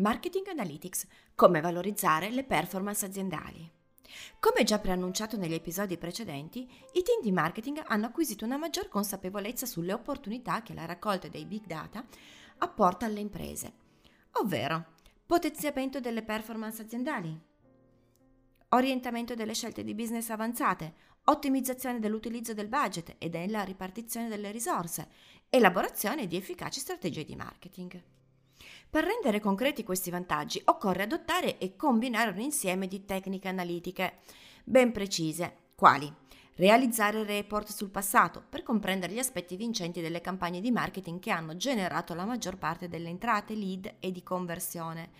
Marketing Analytics, come valorizzare le performance aziendali. Come già preannunciato negli episodi precedenti, i team di marketing hanno acquisito una maggior consapevolezza sulle opportunità che la raccolta dei big data apporta alle imprese, ovvero potenziamento delle performance aziendali, orientamento delle scelte di business avanzate, ottimizzazione dell'utilizzo del budget e della ripartizione delle risorse, elaborazione di efficaci strategie di marketing. Per rendere concreti questi vantaggi occorre adottare e combinare un insieme di tecniche analitiche ben precise, quali? Realizzare report sul passato per comprendere gli aspetti vincenti delle campagne di marketing che hanno generato la maggior parte delle entrate, lead e di conversione,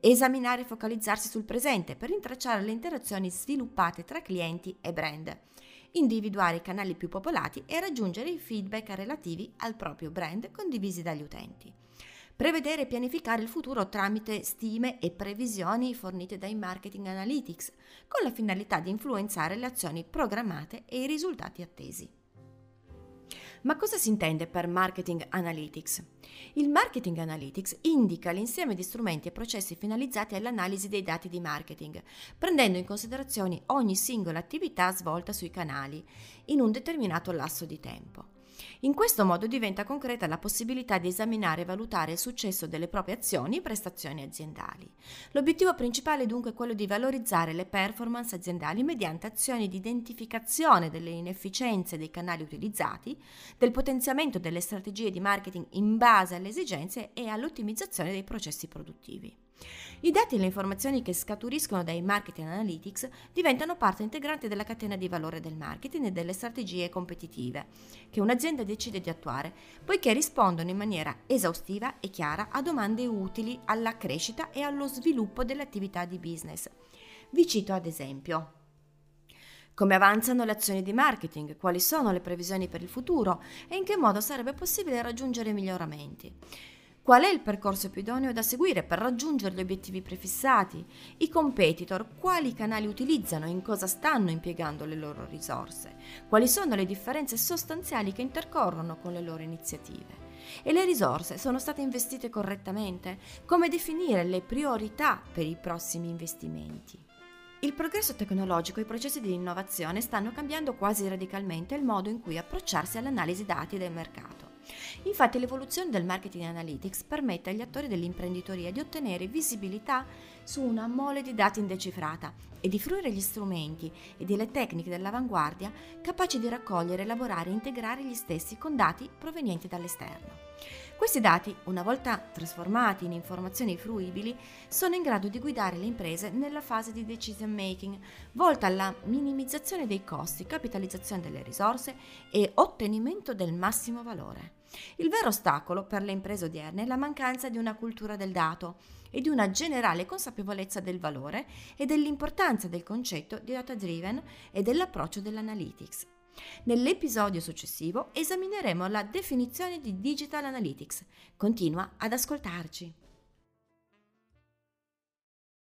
esaminare e focalizzarsi sul presente per intracciare le interazioni sviluppate tra clienti e brand, individuare i canali più popolati e raggiungere i feedback relativi al proprio brand condivisi dagli utenti prevedere e pianificare il futuro tramite stime e previsioni fornite dai marketing analytics, con la finalità di influenzare le azioni programmate e i risultati attesi. Ma cosa si intende per marketing analytics? Il marketing analytics indica l'insieme di strumenti e processi finalizzati all'analisi dei dati di marketing, prendendo in considerazione ogni singola attività svolta sui canali in un determinato lasso di tempo. In questo modo diventa concreta la possibilità di esaminare e valutare il successo delle proprie azioni e prestazioni aziendali. L'obiettivo principale è dunque quello di valorizzare le performance aziendali mediante azioni di identificazione delle inefficienze dei canali utilizzati, del potenziamento delle strategie di marketing in base alle esigenze e all'ottimizzazione dei processi produttivi. I dati e le informazioni che scaturiscono dai marketing analytics diventano parte integrante della catena di valore del marketing e delle strategie competitive che un'azienda decide di attuare, poiché rispondono in maniera esaustiva e chiara a domande utili alla crescita e allo sviluppo delle attività di business. Vi cito ad esempio. Come avanzano le azioni di marketing, quali sono le previsioni per il futuro e in che modo sarebbe possibile raggiungere miglioramenti. Qual è il percorso più idoneo da seguire per raggiungere gli obiettivi prefissati? I competitor quali canali utilizzano e in cosa stanno impiegando le loro risorse? Quali sono le differenze sostanziali che intercorrono con le loro iniziative? E le risorse sono state investite correttamente? Come definire le priorità per i prossimi investimenti? Il progresso tecnologico e i processi di innovazione stanno cambiando quasi radicalmente il modo in cui approcciarsi all'analisi dati del mercato. Infatti l'evoluzione del marketing analytics permette agli attori dell'imprenditoria di ottenere visibilità su una mole di dati indecifrata e di fruire gli strumenti e delle tecniche dell'avanguardia capaci di raccogliere, elaborare e integrare gli stessi con dati provenienti dall'esterno. Questi dati, una volta trasformati in informazioni fruibili, sono in grado di guidare le imprese nella fase di decision making, volta alla minimizzazione dei costi, capitalizzazione delle risorse e ottenimento del massimo valore. Il vero ostacolo per le imprese odierne è la mancanza di una cultura del dato e di una generale consapevolezza del valore e dell'importanza del concetto di data driven e dell'approccio dell'analytics. Nell'episodio successivo esamineremo la definizione di Digital Analytics. Continua ad ascoltarci.